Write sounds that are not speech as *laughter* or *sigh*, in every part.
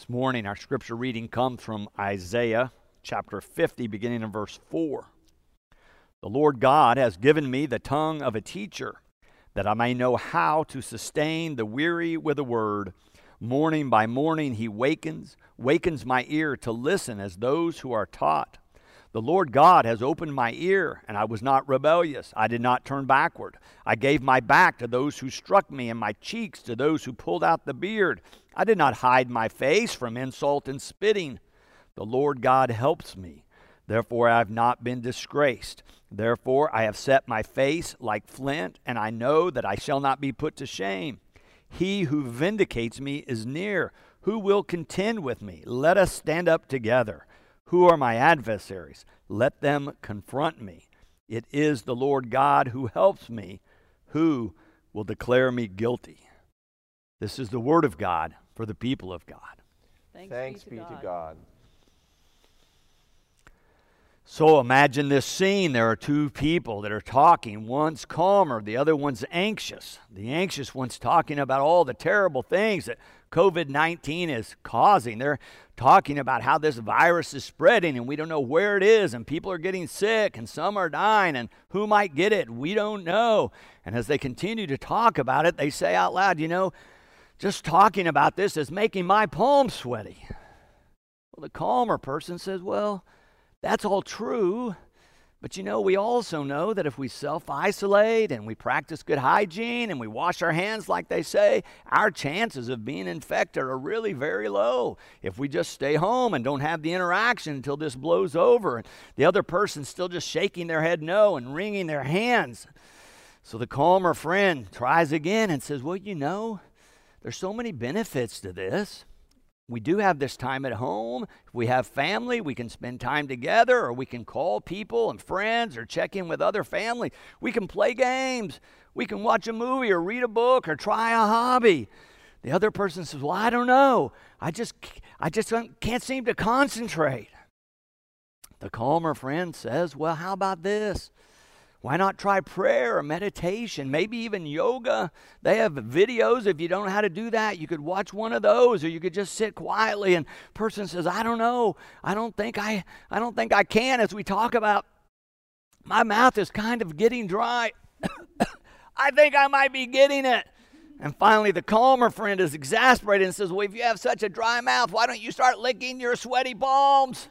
This morning, our scripture reading comes from Isaiah chapter 50, beginning in verse 4. The Lord God has given me the tongue of a teacher, that I may know how to sustain the weary with a word. Morning by morning he wakens, wakens my ear to listen as those who are taught. The Lord God has opened my ear, and I was not rebellious. I did not turn backward. I gave my back to those who struck me, and my cheeks to those who pulled out the beard. I did not hide my face from insult and spitting. The Lord God helps me. Therefore, I have not been disgraced. Therefore, I have set my face like flint, and I know that I shall not be put to shame. He who vindicates me is near. Who will contend with me? Let us stand up together. Who are my adversaries? Let them confront me. It is the Lord God who helps me. Who will declare me guilty? This is the word of God for the people of God. Thanks, Thanks be, to, be God. to God. So imagine this scene. There are two people that are talking. One's calmer, the other one's anxious. The anxious one's talking about all the terrible things that COVID 19 is causing. They're talking about how this virus is spreading and we don't know where it is, and people are getting sick and some are dying, and who might get it? We don't know. And as they continue to talk about it, they say out loud, You know, just talking about this is making my palms sweaty. Well, the calmer person says, Well, that's all true. But you know, we also know that if we self isolate and we practice good hygiene and we wash our hands like they say, our chances of being infected are really very low. If we just stay home and don't have the interaction until this blows over and the other person's still just shaking their head no and wringing their hands. So the calmer friend tries again and says, Well, you know, there's so many benefits to this we do have this time at home. If we have family, we can spend time together, or we can call people and friends, or check in with other family. We can play games. We can watch a movie, or read a book, or try a hobby. The other person says, "Well, I don't know. I just, I just can't seem to concentrate." The calmer friend says, "Well, how about this? Why not try prayer or meditation, maybe even yoga? They have videos. If you don't know how to do that, you could watch one of those or you could just sit quietly and person says, "I don't know. I don't think I I don't think I can." As we talk about my mouth is kind of getting dry. *coughs* I think I might be getting it. And finally, the calmer friend is exasperated and says, Well, if you have such a dry mouth, why don't you start licking your sweaty palms?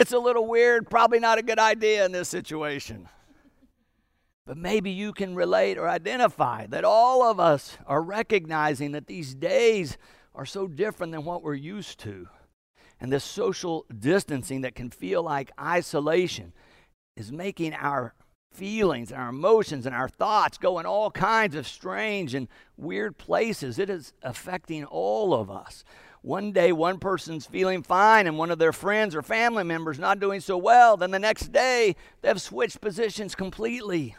It's a little weird, probably not a good idea in this situation. But maybe you can relate or identify that all of us are recognizing that these days are so different than what we're used to. And this social distancing that can feel like isolation is making our feelings and our emotions and our thoughts go in all kinds of strange and weird places. It is affecting all of us. One day, one person's feeling fine and one of their friends or family members not doing so well. Then the next day, they've switched positions completely.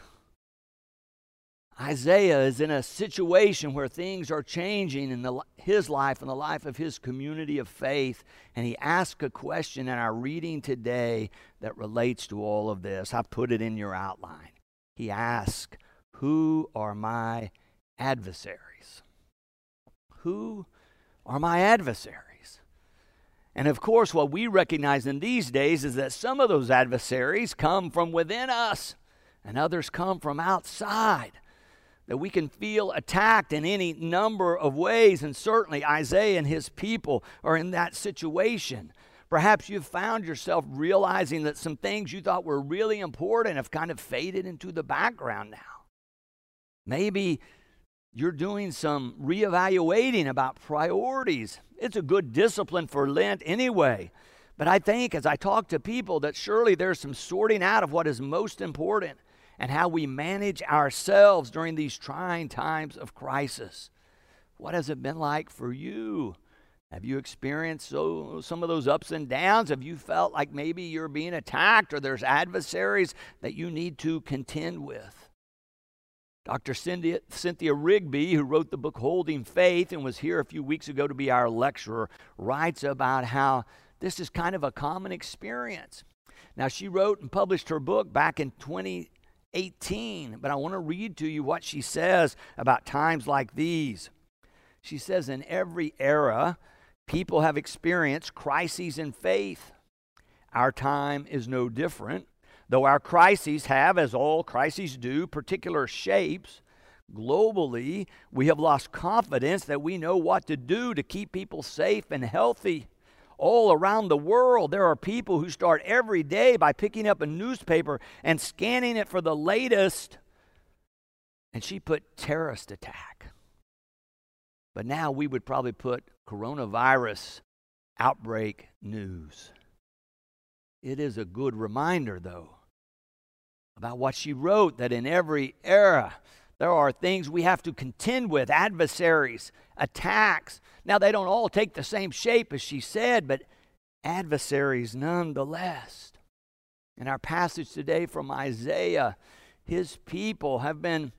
Isaiah is in a situation where things are changing in the, his life and the life of his community of faith. And he asks a question in our reading today that relates to all of this. I put it in your outline. He asks, Who are my adversaries? Who are my adversaries. And of course, what we recognize in these days is that some of those adversaries come from within us and others come from outside. That we can feel attacked in any number of ways, and certainly Isaiah and his people are in that situation. Perhaps you've found yourself realizing that some things you thought were really important have kind of faded into the background now. Maybe you're doing some reevaluating about priorities. It's a good discipline for Lent anyway. But I think as I talk to people that surely there's some sorting out of what is most important and how we manage ourselves during these trying times of crisis. What has it been like for you? Have you experienced so, some of those ups and downs? Have you felt like maybe you're being attacked or there's adversaries that you need to contend with? Dr. Cynthia, Cynthia, Rigby, who wrote the book Holding Faith and was here a few weeks ago to be our lecturer, writes about how this is kind of a common experience. Now, she wrote and published her book back in 2018, but I want to read to you what she says about times like these. She says, In every era, people have experienced crises in faith. Our time is no different. Though our crises have, as all crises do, particular shapes, globally, we have lost confidence that we know what to do to keep people safe and healthy. All around the world, there are people who start every day by picking up a newspaper and scanning it for the latest. And she put terrorist attack. But now we would probably put coronavirus outbreak news. It is a good reminder, though, about what she wrote that in every era there are things we have to contend with adversaries, attacks. Now, they don't all take the same shape as she said, but adversaries nonetheless. In our passage today from Isaiah, his people have been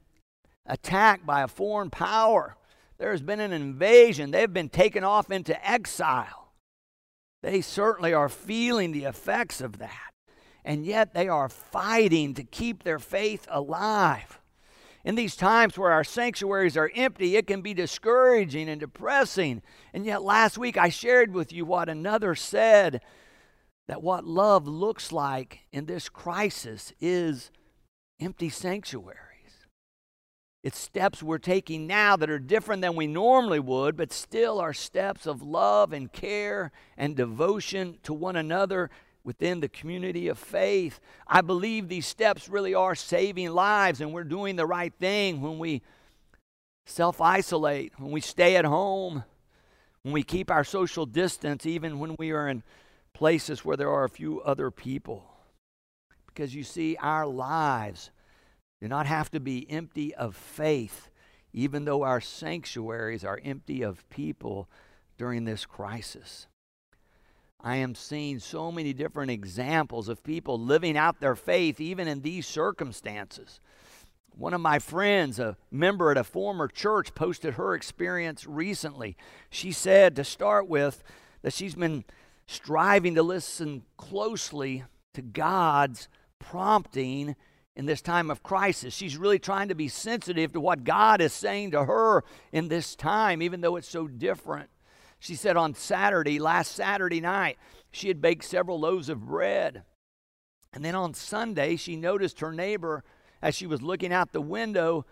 attacked by a foreign power. There has been an invasion. They've been taken off into exile. They certainly are feeling the effects of that. And yet they are fighting to keep their faith alive. In these times where our sanctuaries are empty, it can be discouraging and depressing. And yet, last week I shared with you what another said that what love looks like in this crisis is empty sanctuaries. It's steps we're taking now that are different than we normally would, but still are steps of love and care and devotion to one another within the community of faith. I believe these steps really are saving lives, and we're doing the right thing when we self isolate, when we stay at home, when we keep our social distance, even when we are in places where there are a few other people. Because you see, our lives do not have to be empty of faith, even though our sanctuaries are empty of people during this crisis. I am seeing so many different examples of people living out their faith even in these circumstances. One of my friends, a member at a former church, posted her experience recently. She said, to start with, that she's been striving to listen closely to God's prompting in this time of crisis. She's really trying to be sensitive to what God is saying to her in this time, even though it's so different. She said on Saturday, last Saturday night, she had baked several loaves of bread. And then on Sunday, she noticed her neighbor as she was looking out the window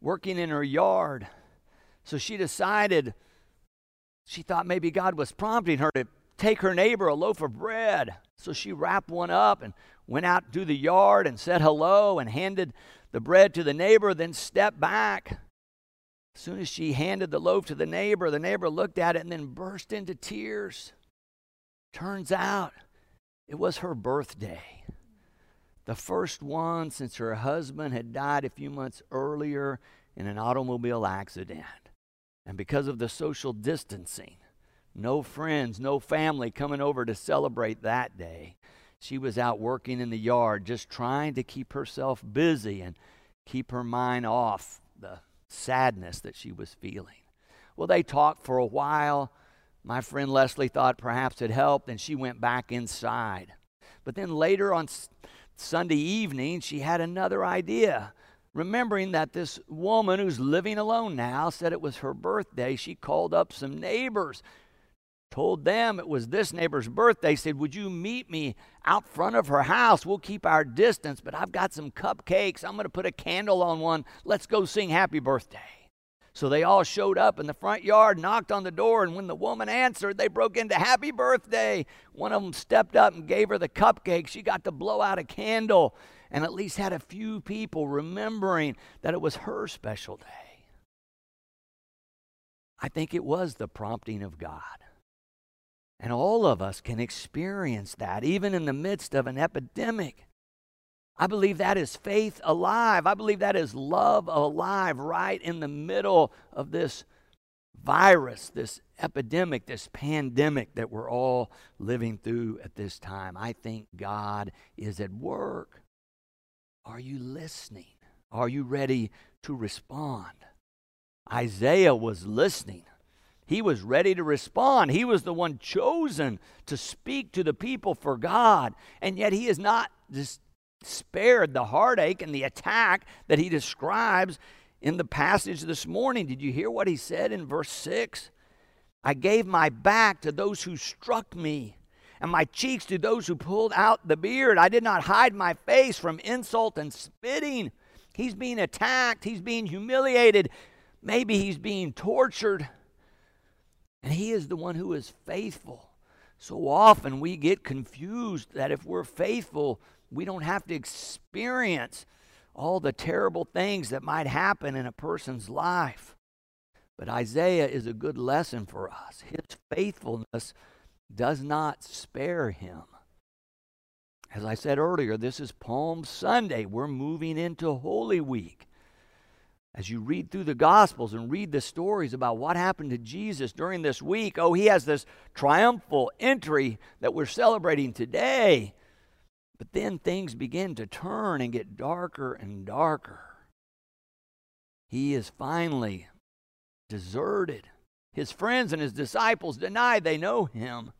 working in her yard. So she decided, she thought maybe God was prompting her to take her neighbor a loaf of bread. So she wrapped one up and went out to the yard and said hello and handed the bread to the neighbor, then stepped back. As soon as she handed the loaf to the neighbor, the neighbor looked at it and then burst into tears. Turns out it was her birthday. The first one since her husband had died a few months earlier in an automobile accident. And because of the social distancing, no friends, no family coming over to celebrate that day she was out working in the yard, just trying to keep herself busy and keep her mind off the sadness that she was feeling. Well, they talked for a while. My friend Leslie thought perhaps it helped, and she went back inside. But then later on Sunday evening, she had another idea. Remembering that this woman who's living alone now said it was her birthday, she called up some neighbors told them it was this neighbor's birthday, said, Would you meet me out front of her house? We'll keep our distance, but I've got some cupcakes. I'm going to put a candle on one. Let's go sing happy birthday. So they all showed up in the front yard, knocked on the door, and when the woman answered, they broke into happy birthday. One of them stepped up and gave her the cupcake. She got to blow out a candle and at least had a few people remembering that it was her special day. I think it was the prompting of God. And all of us can experience that, even in the midst of an epidemic. I believe that is faith alive. I believe that is love alive right in the middle of this virus, this epidemic, this pandemic that we're all living through at this time. I think God is at work. Are you listening? Are you ready to respond? Isaiah was listening. He was ready to respond. He was the one chosen to speak to the people for God. And yet he is not just spared the heartache and the attack that he describes in the passage this morning. Did you hear what he said in verse 6? I gave my back to those who struck me, and my cheeks to those who pulled out the beard. I did not hide my face from insult and spitting. He's being attacked, he's being humiliated, maybe he's being tortured. And he is the one who is faithful. So often we get confused that if we're faithful, we don't have to experience all the terrible things that might happen in a person's life. But Isaiah is a good lesson for us. His faithfulness does not spare him. As I said earlier, this is Palm Sunday. We're moving into Holy Week. As you read through the Gospels and read the stories about what happened to Jesus during this week, oh, he has this triumphal entry that we're celebrating today. But then things begin to turn and get darker and darker. He is finally deserted. His friends and his disciples deny they know him.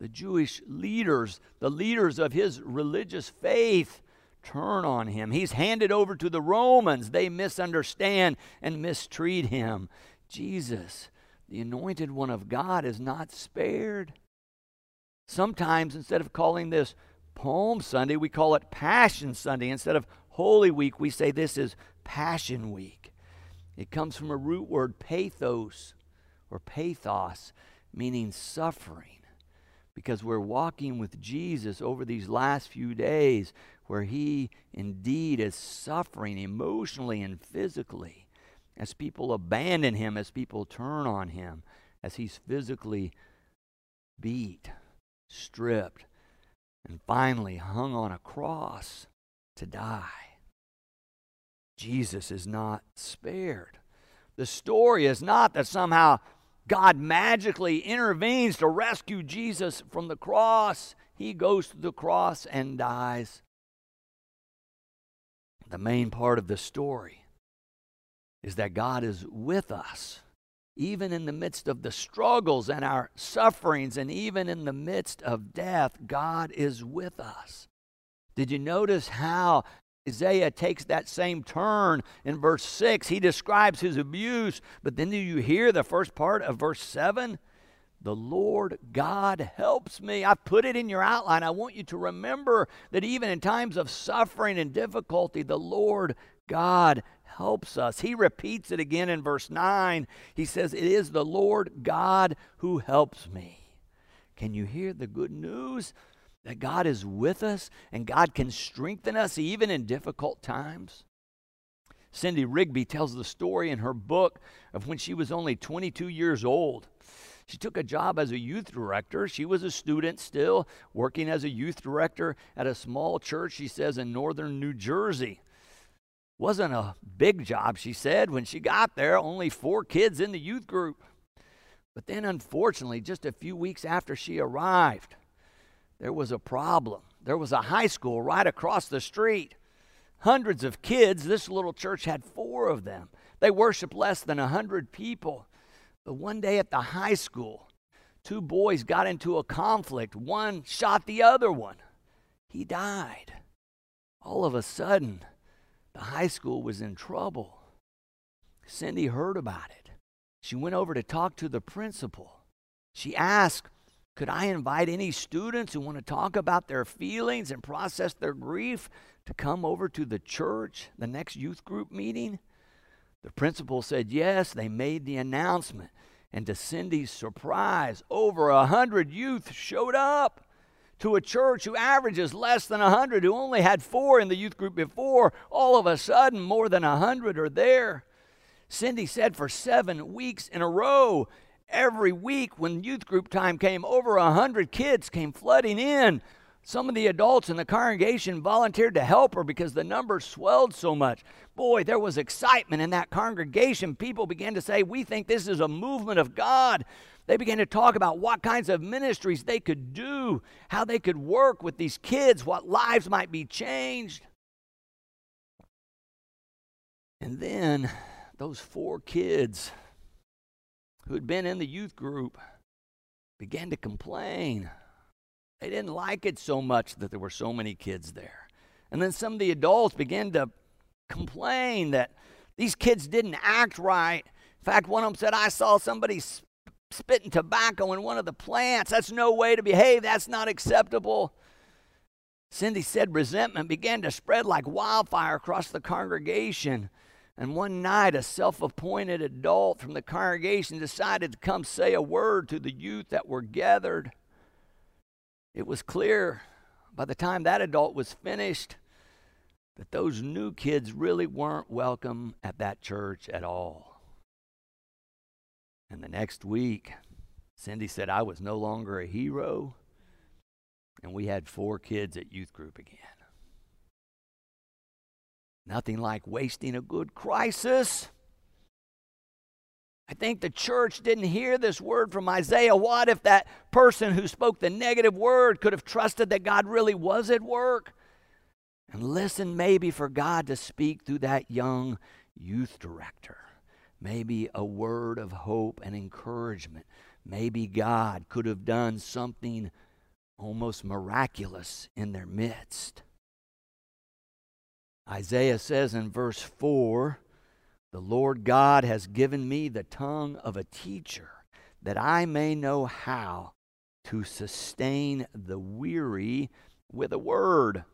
The Jewish leaders, the leaders of his religious faith, turn on him. He's handed over to the Romans. They misunderstand and mistreat him. Jesus, the anointed one of God, is not spared. Sometimes, instead of calling this Palm Sunday, we call it Passion Sunday. Instead of Holy Week, we say this is Passion Week. It comes from a root word, pathos or pathos, meaning suffering because we're walking with Jesus over these last few days where he indeed is suffering emotionally and physically as people abandon him, as people turn on him, as he's physically beat, stripped, and finally hung on a cross to die. Jesus is not spared. The story is not that somehow God magically intervenes to rescue Jesus from the cross. He goes to the cross and dies. The main part of the story is that God is with us, even in the midst of the struggles and our sufferings, and even in the midst of death. God is with us. Did you notice how Isaiah takes that same turn in verse 6. He describes his abuse, but then do you hear the first part of verse 7? The Lord God helps me. I've put it in your outline. I want you to remember that even in times of suffering and difficulty, the Lord God helps us. He repeats it again in verse 9. He says, It is the Lord God who helps me. Can you hear the good news? that God is with us and God can strengthen us even in difficult times? Cindy Rigby tells the story in her book of when she was only 22 years old. She took a job as a youth director. She was a student still, working as a youth director at a small church, she says, in northern New Jersey. Wasn't a big job, she said. When she got there, only four kids in the youth group. But then, unfortunately, just a few weeks after she arrived, there was a problem. There was a high school right across the street. Hundreds of kids. This little church had four of them. They worshiped less than a hundred people. But one day at the high school, two boys got into a conflict. One shot the other one. He died. All of a sudden, the high school was in trouble. Cindy heard about it. She went over to talk to the principal. She asked could I invite any students who want to talk about their feelings and process their grief to come over to the church, the next youth group meeting? The principal said yes. They made the announcement. And to Cindy's surprise, over a hundred youth showed up to a church who averages less than a hundred, who only had four in the youth group before. All of a sudden, more than a hundred are there. Cindy said for seven weeks in a row, every week when youth group time came, over a hundred kids came flooding in. Some of the adults in the congregation volunteered to help her because the numbers swelled so much. Boy, there was excitement in that congregation. People began to say, We think this is a movement of God. They began to talk about what kinds of ministries they could do, how they could work with these kids, what lives might be changed. And then those four kids who had been in the youth group began to complain. They didn't like it so much that there were so many kids there. And then some of the adults began to complain that These kids didn't act right. In fact, one of them said, I saw somebody spitting tobacco in one of the plants. That's no way to behave. That's not acceptable. Cindy said resentment began to spread like wildfire across the congregation. And one night, a self appointed adult from the congregation decided to come say a word to the youth that were gathered. It was clear by the time that adult was finished that those new kids really weren't welcome at that church at all. And the next week, Cindy said I was no longer a hero, and we had four kids at youth group again. Nothing like wasting a good crisis. I think the church didn't hear this word from Isaiah. What if that person who spoke the negative word could have trusted that God really was at work? And listen, maybe for God to speak through that young youth director. Maybe a word of hope and encouragement. Maybe God could have done something almost miraculous in their midst. Isaiah says in verse 4 The Lord God has given me the tongue of a teacher, that I may know how to sustain the weary with a word.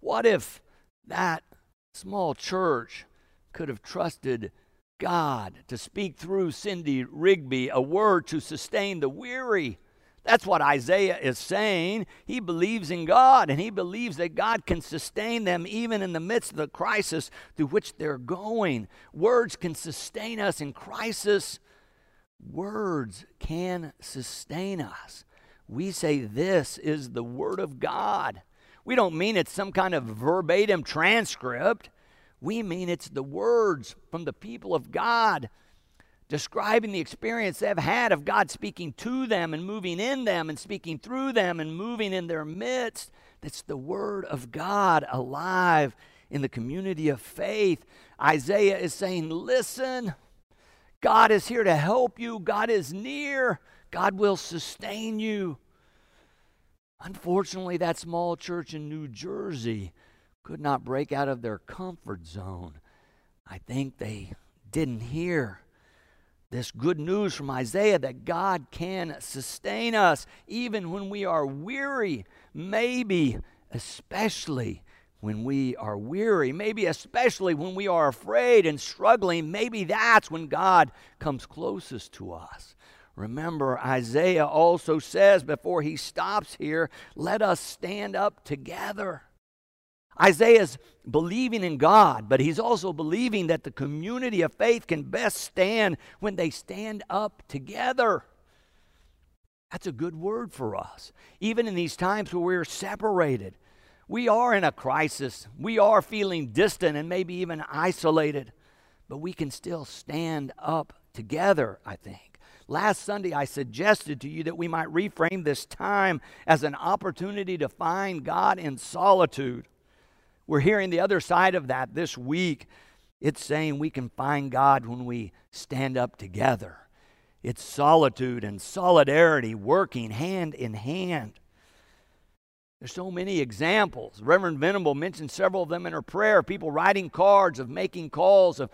What if that small church could have trusted God to speak through Cindy Rigby a word to sustain the weary? That's what Isaiah is saying. He believes in God and he believes that God can sustain them even in the midst of the crisis through which they're going. Words can sustain us in crisis. Words can sustain us. We say this is the Word of God. We don't mean it's some kind of verbatim transcript. We mean it's the words from the people of God describing the experience they've had of God speaking to them and moving in them and speaking through them and moving in their midst. That's the Word of God alive in the community of faith. Isaiah is saying, Listen, God is here to help you, God is near, God will sustain you. Unfortunately, that small church in New Jersey could not break out of their comfort zone. I think they didn't hear this good news from Isaiah that God can sustain us even when we are weary, maybe especially when we are weary, maybe especially when we are afraid and struggling, maybe that's when God comes closest to us. Remember, Isaiah also says before he stops here, let us stand up together. Isaiah's believing in God, but he's also believing that the community of faith can best stand when they stand up together. That's a good word for us. Even in these times where we're separated, we are in a crisis. We are feeling distant and maybe even isolated, but we can still stand up together, I think. Last Sunday, I suggested to you that we might reframe this time as an opportunity to find God in solitude. We're hearing the other side of that this week. It's saying we can find God when we stand up together. It's solitude and solidarity working hand in hand. There's so many examples. Reverend Venable mentioned several of them in her prayer. People writing cards, of making calls, of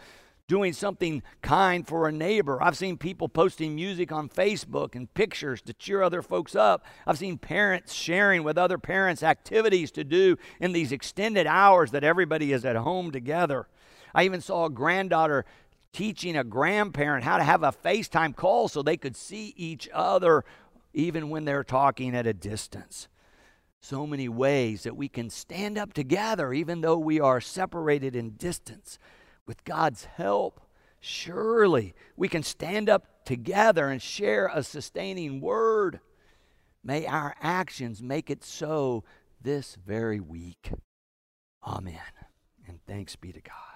doing something kind for a neighbor. I've seen people posting music on Facebook and pictures to cheer other folks up. I've seen parents sharing with other parents activities to do in these extended hours that everybody is at home together. I even saw a granddaughter teaching a grandparent how to have a FaceTime call so they could see each other even when they're talking at a distance. So many ways that we can stand up together even though we are separated in distance with God's help, surely we can stand up together and share a sustaining word. May our actions make it so this very week. Amen. And thanks be to God.